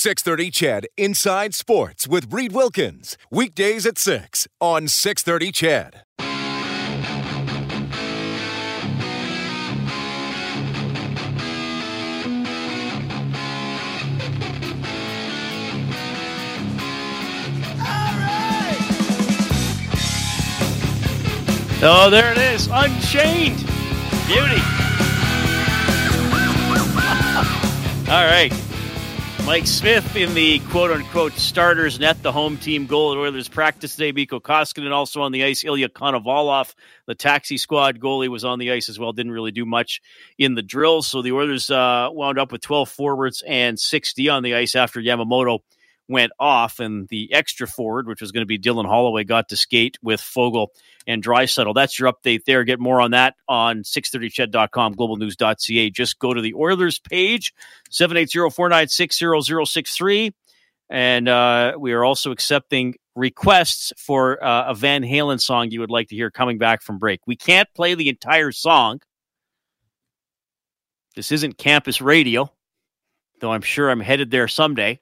630 CHED Inside Sports with Reid Wilkins. Weekdays at 6 on 630 CHED. Oh, there it is. Unchained. Beauty. All right. Mike Smith in the quote unquote starters net, the home team goal at Oilers practice today. Mikko Koskinen also on the ice. Ilya Konovalov, the taxi squad goalie, was on the ice as well. Didn't really do much in the drills. So the Oilers uh, wound up with 12 forwards and 60 on the ice after Yamamoto went off, and the extra forward, which was going to be Dylan Holloway, got to skate with Foegele and Draisaitl. That's your update there. Get more on that on 630ched.com, globalnews.ca. Just go to the Oilers page, 780-496-0063. And uh, we are also accepting requests for uh, a Van Halen song you would like to hear coming back from break. We can't play the entire song. This isn't campus radio, though I'm sure I'm headed there someday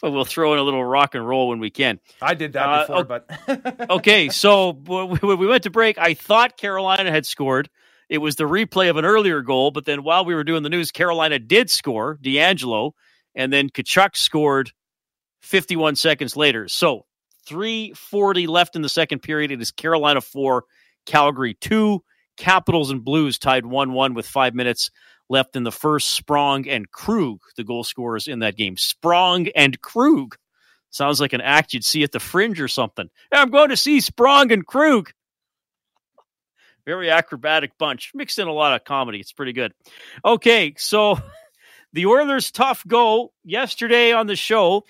but we'll throw in a little rock and roll when we can. I did that uh, before, but okay. So when we went to break, I thought Carolina had scored. It was the replay of an earlier goal, but then while we were doing the news, Carolina did score, DeAngelo, and then Tkachuk scored 51 seconds later. So 340 left in the second period. It is Carolina 4, Calgary 2. Capitals and Blues tied 1 1 with five minutes left in the first. Sprong and Krug, the goal scorers in that game. Sprong and Krug. Sounds like an act you'd see at the fringe or something. Hey, I'm going to see Sprong and Krug. Very acrobatic bunch. Mixed in a lot of comedy. It's pretty good. Okay, so the Oilers' tough goal yesterday on the show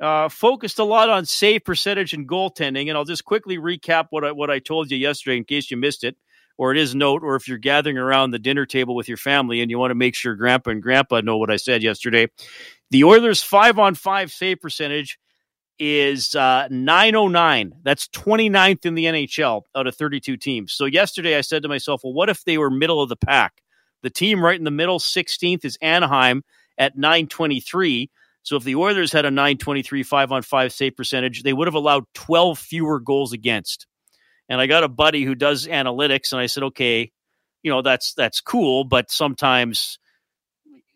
uh, focused a lot on save percentage and goaltending. And I'll just quickly recap what I, what I told you yesterday in case you missed it or it is note, or if you're gathering around the dinner table with your family and you want to make sure grandpa and grandpa know what I said yesterday, the Oilers' five on five save percentage is uh, 909. That's 29th in the NHL out of 32 teams. So yesterday I said to myself, well, what if they were middle of the pack? The team right in the middle, 16th, is Anaheim at 923. So if the Oilers had a 923 five on five save percentage, they would have allowed 12 fewer goals against. And I got a buddy who does analytics, and I said, okay, you know that's that's cool, but sometimes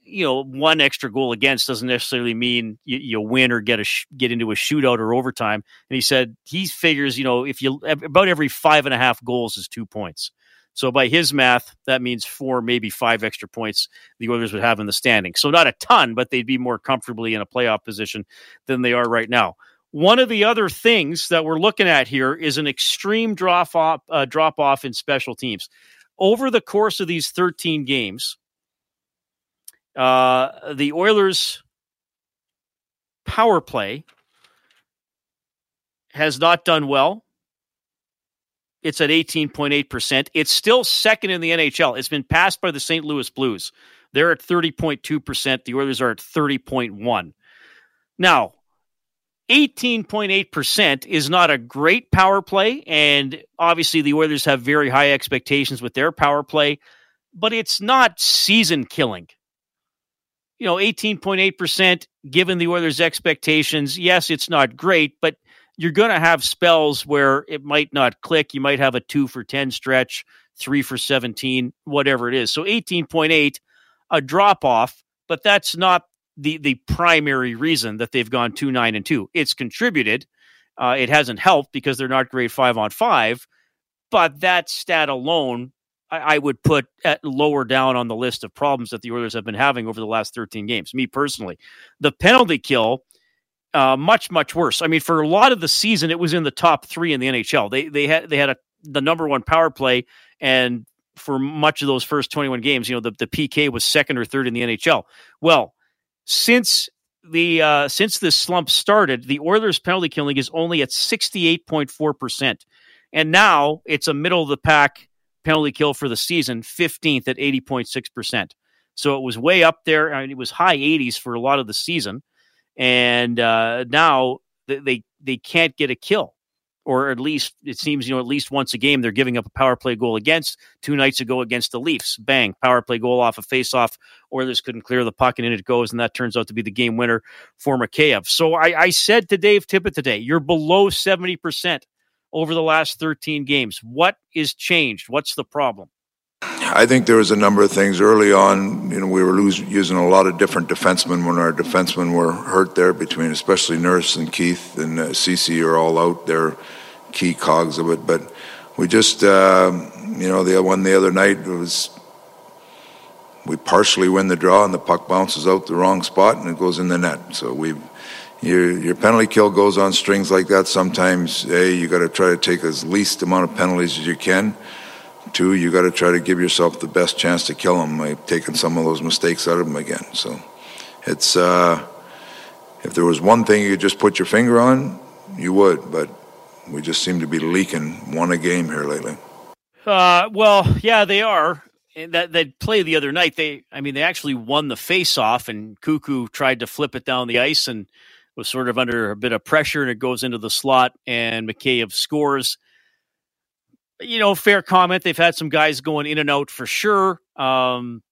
you know one extra goal against doesn't necessarily mean you, you win or get a sh- get into a shootout or overtime. And he said he figures you know if you about every five and a half goals is two points. So by his math, that means four, maybe five extra points the Oilers would have in the standing. So not a ton, but they'd be more comfortably in a playoff position than they are right now. One of the other things that we're looking at here is an extreme drop off, uh, drop off in special teams. Over the course of these 13 games, uh, the Oilers' power play has not done well. It's at 18.8%. It's still second in the NHL. It's been passed by the St. Louis Blues. They're at 30.2%. The Oilers are at 30.1. Now, 18.8% is not a great power play. And obviously, the Oilers have very high expectations with their power play, but it's not season killing. You know, 18.8%, given the Oilers' expectations, yes, it's not great, but you're going to have spells where it might not click. You might have a two for 10 stretch, three for 17, whatever it is. So 18.8, a drop off, but that's not the the primary reason that they've gone two nine and two. It's contributed. Uh, it hasn't helped because they're not great five on five, but that stat alone, I, I, would put at lower down on the list of problems that the Oilers have been having over the last thirteen games. Me personally, the penalty kill. Uh, much much worse. I mean, for a lot of the season, it was in the top three in the NHL. They they had they had a the number one power play, and for much of those first twenty one games, you know, the the PK was second or third in the NHL. Well, since the uh, since this slump started, the Oilers' penalty killing is only at sixty eight point four percent, and now it's a middle of the pack penalty kill for the season, fifteenth at eighty point six percent. So it was way up there. I mean, it was high eighties for a lot of the season, and uh, now they they can't get a kill. Or at least it seems you know at least once a game they're giving up a power play goal against. Two nights ago against the Leafs, bang, power play goal off a face-off. Oilers couldn't clear the puck and in it goes, and that turns out to be the game winner for Mikheyev. So I, I said to Dave Tippett today, you're below seventy percent over the last thirteen games. What is changed? What's the problem? I think there was a number of things early on. You know, we were losing, using a lot of different defensemen when our defensemen were hurt there, between especially Nurse and Keith and uh, Ceci are all out. They're key cogs of it. But we just, uh, you know, the one the other night was we partially win the draw and the puck bounces out the wrong spot and it goes in the net. So we your your penalty kill goes on strings like that. Sometimes, hey, you got to try to take as least amount of penalties as you can Two, you got to try to give yourself the best chance to kill them by taking some of those mistakes out of them again. So it's uh, if there was one thing you could just put your finger on, you would, but we just seem to be leaking one a game here lately. Uh, well, yeah, they are. That that play the other night, they I mean they actually won the face off, and Koekkoek tried to flip it down the ice and was sort of under a bit of pressure, and it goes into the slot, and Mikheyev scores you know, fair comment. They've had some guys going in and out for sure. Um,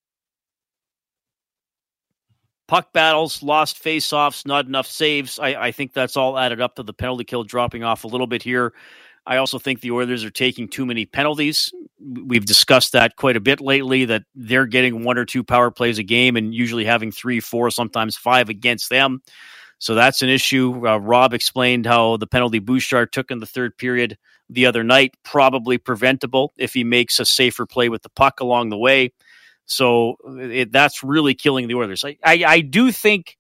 puck battles, lost face-offs, not enough saves. I, I, think that's all added up to the penalty kill dropping off a little bit here. I also think the Oilers are taking too many penalties. We've discussed that quite a bit lately. That they're getting one or two power plays a game, and usually having three, four, sometimes five against them. So that's an issue. Uh, Rob explained how the penalty Bouchard took in the third period the other night, probably preventable if he makes a safer play with the puck along the way. So it, that's really killing the Oilers. I, I, I do think,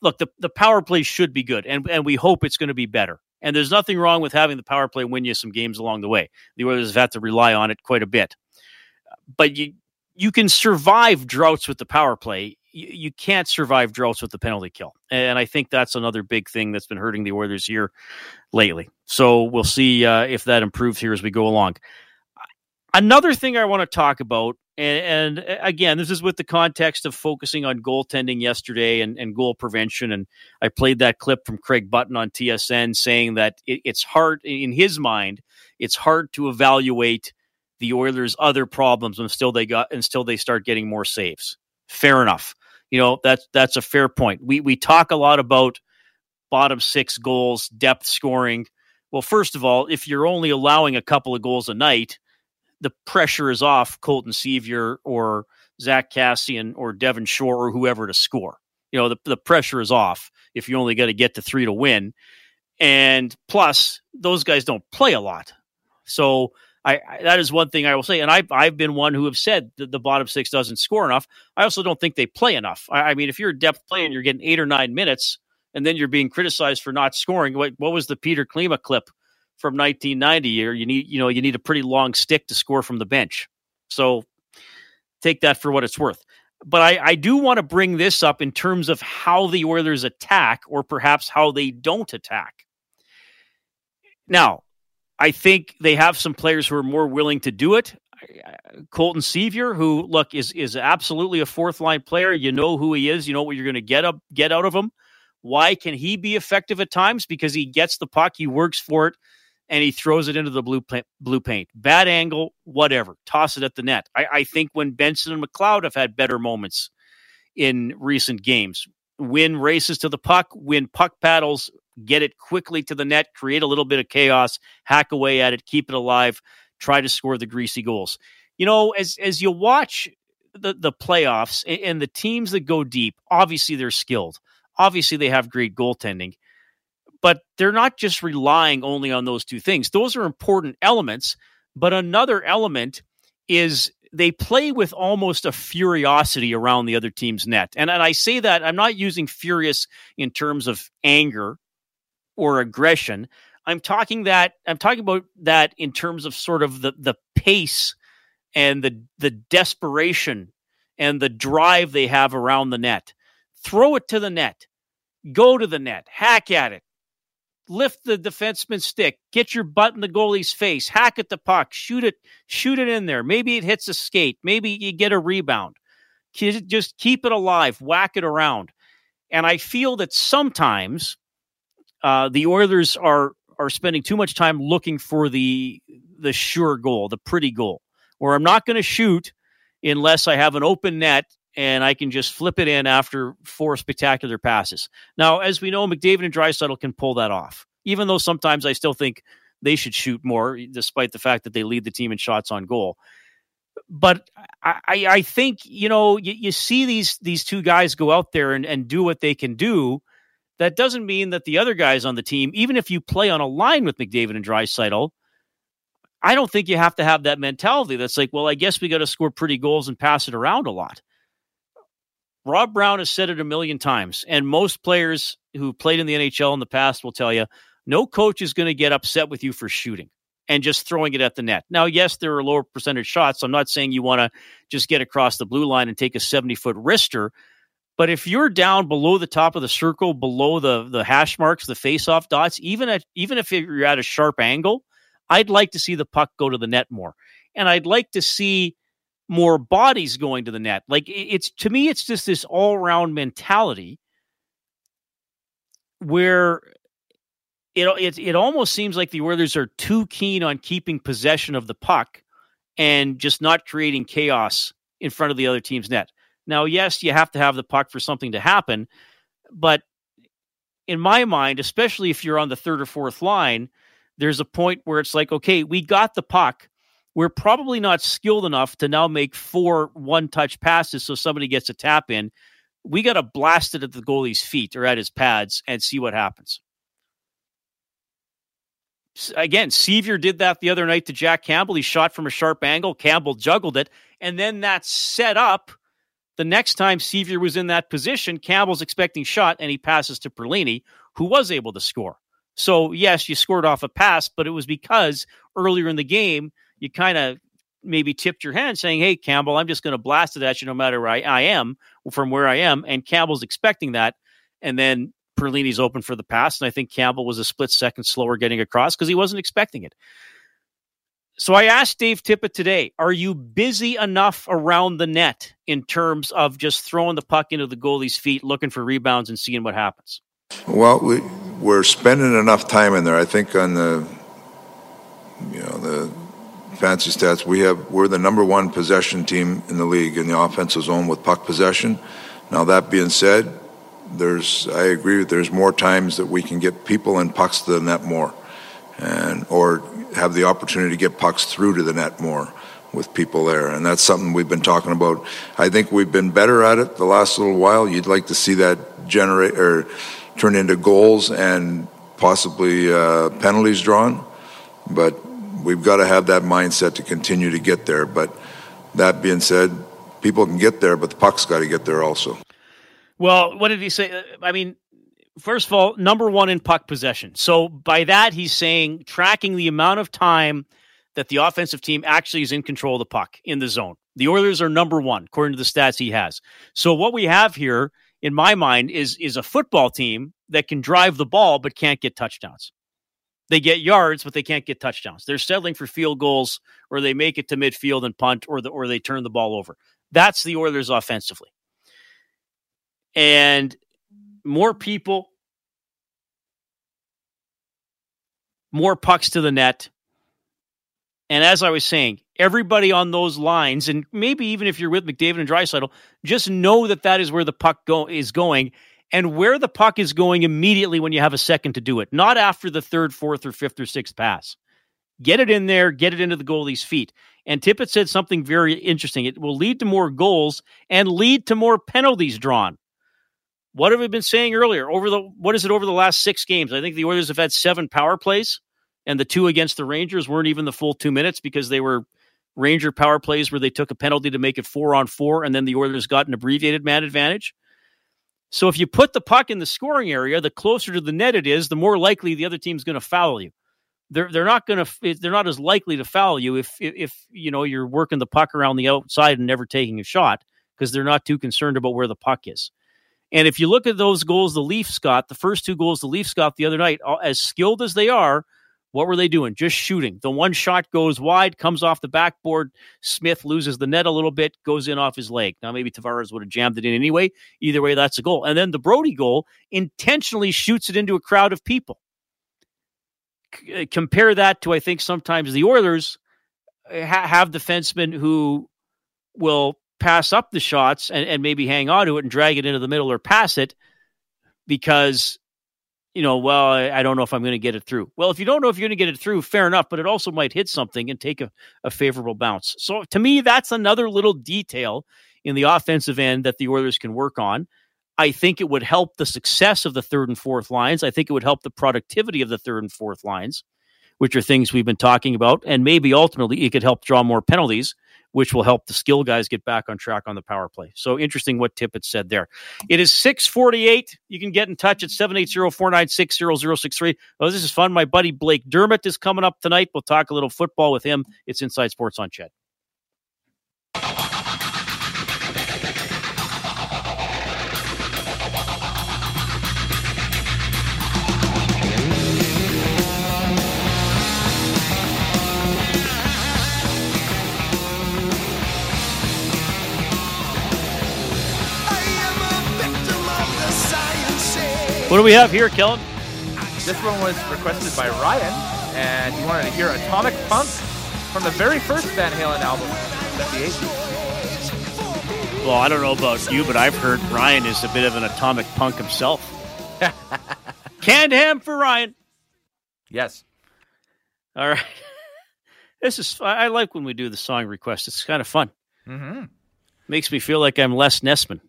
look, the, the power play should be good, and, and we hope it's going to be better. And there's nothing wrong with having the power play win you some games along the way. The Oilers have had to rely on it quite a bit. But you you can survive droughts with the power play you, you can't survive droughts with the penalty kill. And I think that's another big thing that's been hurting the Oilers here lately. So we'll see uh, if that improves here as we go along. Another thing I want to talk about, and, and, again, this is with the context of focusing on goaltending yesterday and, and, goal prevention. And I played that clip from Craig Button on TSN saying that it, it's hard, in his mind, it's hard to evaluate the Oilers' other problems until they got until they start getting more saves. Fair enough you know that's that's a fair point. We we talk a lot about bottom six goals, depth scoring. Well, first of all, if you're only allowing a couple of goals a night, the pressure is off Colton Sceviour or Zack Kassian or Devin Shore or whoever to score. You know, the, the pressure is off if you only got to get to three to win. And plus, those guys don't play a lot. So I, I, that is one thing I will say, and I've I've been one who have said that the bottom six doesn't score enough. I also don't think they play enough. I, I mean, if you're a depth player and you're getting eight or nine minutes, and then you're being criticized for not scoring, what what was the Petr Klima clip from 1990? Year you need you know you need a pretty long stick to score from the bench. So take that for what it's worth. But I, I do want to bring this up in terms of how the Oilers attack, or perhaps how they don't attack. Now, I think they have some players who are more willing to do it. Colton Sceviour, who look is is absolutely a fourth line player. You know who he is. You know what you're going to get up get out of him. Why can he be effective at times? Because he gets the puck, he works for it, and he throws it into the blue paint, blue paint. Bad angle, whatever. Toss it at the net. I, I think when Benson and McLeod have had better moments in recent games, win races to the puck, win puck paddles, get it quickly to the net, create a little bit of chaos, hack away at it, keep it alive, try to score the greasy goals. You know, as as you watch the the playoffs and the teams that go deep, obviously they're skilled. Obviously they have great goaltending. But they're not just relying only on those two things. Those are important elements, but another element is they play with almost a furiosity around the other team's net. And, and I say that I'm not using furious in terms of anger or aggression. I'm talking that I'm talking about that in terms of sort of the the pace and the the desperation and the drive they have around the net. Throw it to the net. Go to the net. Hack at it lift the defenseman's stick, get your butt in the goalie's face, hack at the puck, shoot it, shoot it in there. Maybe it hits a skate. Maybe you get a rebound. Just keep it alive, whack it around. And I feel that sometimes uh, the Oilers are are spending too much time looking for the the sure goal, the pretty goal, or I'm not going to shoot unless I have an open net and I can just flip it in after four spectacular passes. Now, as we know, McDavid and Draisaitl can pull that off, even though sometimes I still think they should shoot more, despite the fact that they lead the team in shots on goal. But I, I think you know you, you see these these two guys go out there and, and do what they can do. That doesn't mean that the other guys on the team, even if you play on a line with McDavid and Draisaitl, I don't think you have to have that mentality that's like, well, I guess we got to score pretty goals and pass it around a lot. Rob Brown has said it a million times, and most players who played in the NHL in the past will tell you no coach is going to get upset with you for shooting and just throwing it at the net. Now, yes, there are lower percentage shots. I'm not saying you want to just get across the blue line and take a 70 foot wrister. But if you're down below the top of the circle, below the the hash marks, the face off dots, even at even if you're at a sharp angle, I'd like to see the puck go to the net more, and I'd like to see more bodies going to the net. Like it's to me, it's just this all round mentality where it, it it almost seems like the Oilers are too keen on keeping possession of the puck and just not creating chaos in front of the other team's net. Now, yes, you have to have the puck for something to happen, but in my mind, especially if you're on the third or fourth line, there's a point where it's like, okay, we got the puck we're probably not skilled enough to now make four one touch passes so somebody gets a tap in. We got to blast it at the goalie's feet or at his pads and see what happens. Again, Sceviour did that the other night to Jack Campbell. He shot from a sharp angle. Campbell juggled it. And then that set up the next time Sceviour was in that position. Campbell's expecting shot and he passes to Perlini, who was able to score. So, yes, you scored off a pass, but it was because earlier in the game, you kind of maybe tipped your hand saying, Hey, Campbell, I'm just going to blast it at you no matter where I, I, am from where I am. And Campbell's expecting that. And then Perlini's open for the pass. And I think Campbell was a split second slower getting across because he wasn't expecting it. So I asked Dave Tippett today, are you busy enough around the net in terms of just throwing the puck into the goalie's feet, looking for rebounds and seeing what happens? Well, we, we're spending enough time in there. I think on the, you know, the fancy stats, we have we're the number one possession team in the league in the offensive zone with puck possession. Now that being said, there's I agree there's more times that we can get people and pucks to the net more, and or have the opportunity to get pucks through to the net more with people there, and that's something we've been talking about. I think we've been better at it the last little while. You'd like to see that generate or turn into goals and possibly uh, penalties drawn, but we've got to have that mindset to continue to get there. But that being said, people can get there, but the puck's got to get there also. Well, what did he say? I mean, first of all, number one in puck possession. So by that, he's saying tracking the amount of time that the offensive team actually is in control of the puck in the zone. The Oilers are number one according to the stats he has. So what we have here, in my mind, is is a football team that can drive the ball but can't get touchdowns. They get yards, but they can't get touchdowns. They're settling for field goals, or they make it to midfield and punt, or the, or they turn the ball over. That's the Oilers offensively. And more people, more pucks to the net. And as I was saying, everybody on those lines, and maybe even if you're with McDavid and Draisaitl, just know that that is where the puck go- is going and where the puck is going immediately when you have a second to do it, not after the third, fourth, or fifth or sixth pass. Get it in there, get it into the goalie's feet. And Tippett said something very interesting. It will lead to more goals and lead to more penalties drawn. What have we been saying earlier? Over the what is it over the last six games? I think the Oilers have had seven power plays, and the two against the Rangers weren't even the full two minutes because they were Ranger power plays where they took a penalty to make it four on four, and then the Oilers got an abbreviated man advantage. So if you put the puck in the scoring area, the closer to the net it is, the more likely the other team's going to foul you. They're they're not going to they're not as likely to foul you if, if if you know you're working the puck around the outside and never taking a shot because they're not too concerned about where the puck is. And if you look at those goals the Leafs got, the first two goals the Leafs got the other night, as skilled as they are, what were they doing? Just shooting. The one shot goes wide, comes off the backboard. Smith loses the net a little bit, goes in off his leg. Now, maybe Tavares would have jammed it in anyway. Either way, that's a goal. And then the Brodie goal intentionally shoots it into a crowd of people. c- uh, compare that to I think sometimes the Oilers eh, ha- have defensemen who will pass up the shots and, and maybe hang on to it and drag it into the middle or pass it because you know, well, I, don't know if I'm going to get it through. Well, if you don't know if you're going to get it through, fair enough, but it also might hit something and take a, a favorable bounce. So to me, that's another little detail in the offensive end that the Oilers can work on. I think it would help the success of the third and fourth lines. I think it would help the productivity of the third and fourth lines, which are things we've been talking about. And maybe ultimately it could help draw more penalties which will help the skill guys get back on track on the power play. So interesting what Tippett said there. It is 648. You can get in touch at 780-496-0063. Oh, this is fun. My buddy Blake Dermott is coming up tonight. We'll talk a little football with him. It's Inside Sports on CHED. What do we have here, Kellen? This one was requested by Ryan, and he wanted to hear Atomic Punk from the very first Van Halen album, 78. Well, I don't know about you, but I've heard Ryan is a bit of an atomic punk himself. Canned ham for Ryan. Yes. All right. This is I like when we do the song request. It's kind of fun. Mm-hmm. Makes me feel like I'm Les Nessman.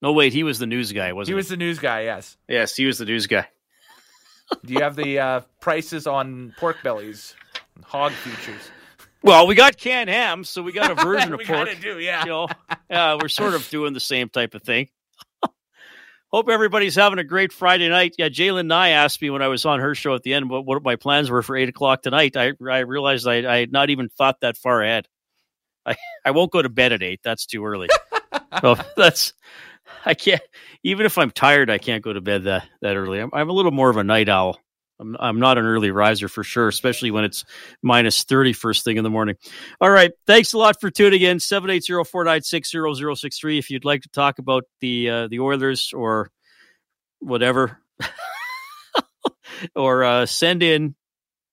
No, wait, he was the news guy, wasn't he? He was the news guy, yes. Yes, he was the news guy. Do you have the uh, prices on pork bellies, hog futures? Well, we got canned ham, so we got a version of we pork. We do, yeah. You know, uh, we're sort of doing the same type of thing. Hope everybody's having a great Friday night. Yeah, Jalen Nye asked me when I was on her show at the end what, what my plans were for eight o'clock tonight. I I realized I, I had not even thought that far ahead. I, I won't go to bed at eight. That's too early. so that's I can't. Even if I'm tired, I can't go to bed that that early. I'm, I'm a little more of a night owl. I'm, I'm not an early riser for sure, especially when it's minus 30 first thing in the morning. All right. Thanks a lot for tuning in. 780-496-0063. If you'd like to talk about the uh, the Oilers or whatever, or uh, send in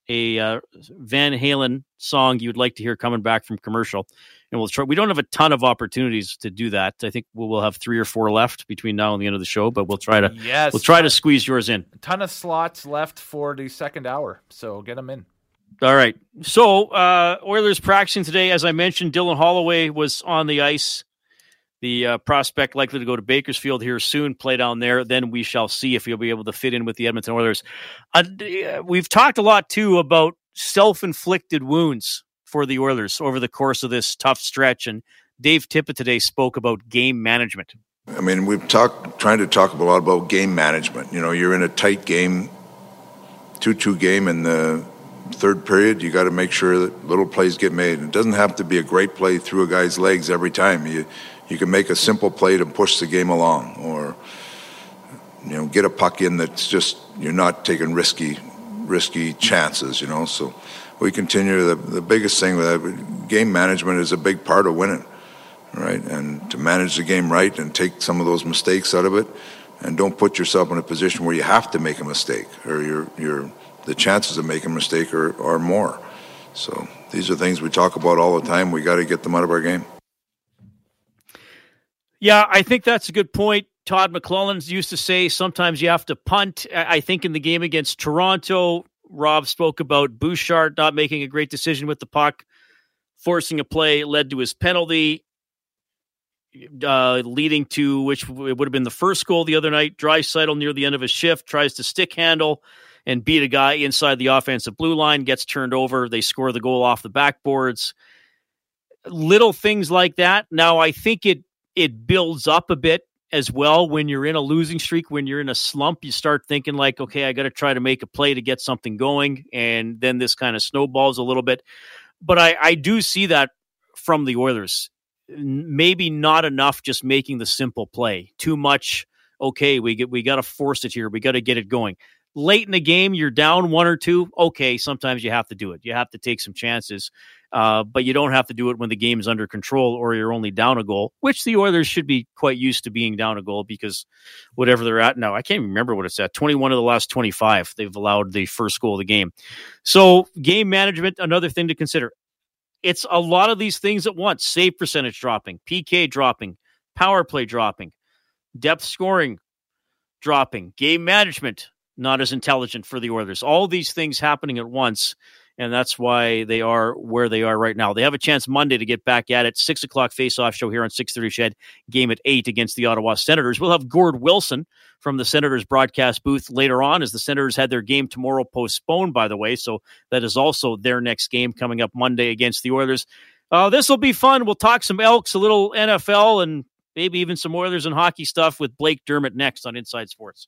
a uh, Van Halen song you'd like to hear coming back from commercial and we'll try. We don't have a ton of opportunities to do that. I think we'll, we'll have three or four left between now and the end of the show, but we'll try to. Yes, we'll try to squeeze yours in. A ton of slots left for the second hour, so get them in. All right. So uh, Oilers practicing today, as I mentioned, Dylan Holloway was on the ice. The uh, prospect likely to go to Bakersfield here soon, play down there. Then we shall see if he'll be able to fit in with the Edmonton Oilers. Uh, we've talked a lot too about self-inflicted wounds for the Oilers over the course of this tough stretch. And Dave Tippett today spoke about game management. I mean, we've talked, trying to talk a lot about game management. You know, you're in a tight game, 2 2 game in the third period. You got to make sure that little plays get made. It doesn't have to be a great play through a guy's legs every time. You, you can make a simple play to push the game along or, you know, get a puck in that's just, you're not taking risky, risky chances, you know. So, we continue. The, the biggest thing with that, game management is a big part of winning, right? And to manage the game right and take some of those mistakes out of it, and don't put yourself in a position where you have to make a mistake or your your the chances of making a mistake are, are more. So these are things we talk about all the time. We got to get them out of our game. Yeah, I think that's a good point. Todd McLellan used to say sometimes you have to punt. I think in the game against Toronto, Rob spoke about Bouchard not making a great decision with the puck, forcing a play led to his penalty, uh, leading to which would have been the first goal the other night. Draisaitl near the end of his shift tries to stick handle and beat a guy inside the offensive blue line, gets turned over. They score the goal off the backboards. Little things like that. Now I think it it builds up a bit as well when you're in a losing streak when you're in a slump you start thinking like okay i got to try to make a play to get something going and then this kind of snowballs a little bit. But i i do see that from the oilers. Maybe not enough just making the simple play. Too much okay we get we got to force it here. We got to get it going. Late in the game you're down one or two. Okay sometimes you have to do it. You have to take some chances Uh, but you don't have to do it when the game is under control or you're only down a goal, which the Oilers should be quite used to being down a goal because whatever they're at now, I can't even remember what it's at. 21 of the last 25, they've allowed the first goal of the game. So, game management, another thing to consider. It's a lot of these things at once save percentage dropping, PK dropping, power play dropping, depth scoring dropping, game management not as intelligent for the Oilers. All these things happening at once and that's why they are where they are right now. They have a chance Monday to get back at it. Six o'clock face-off show here on six thirty CHED. Game at eight against the Ottawa Senators. We'll have Gord Wilson from the Senators broadcast booth later on, as the Senators had their game tomorrow postponed. By the way, so that is also their next game coming up Monday against the Oilers. Uh, this will be fun. We'll talk some Elks, a little NFL, and maybe even some Oilers and hockey stuff with Blake Dermott next on Inside Sports.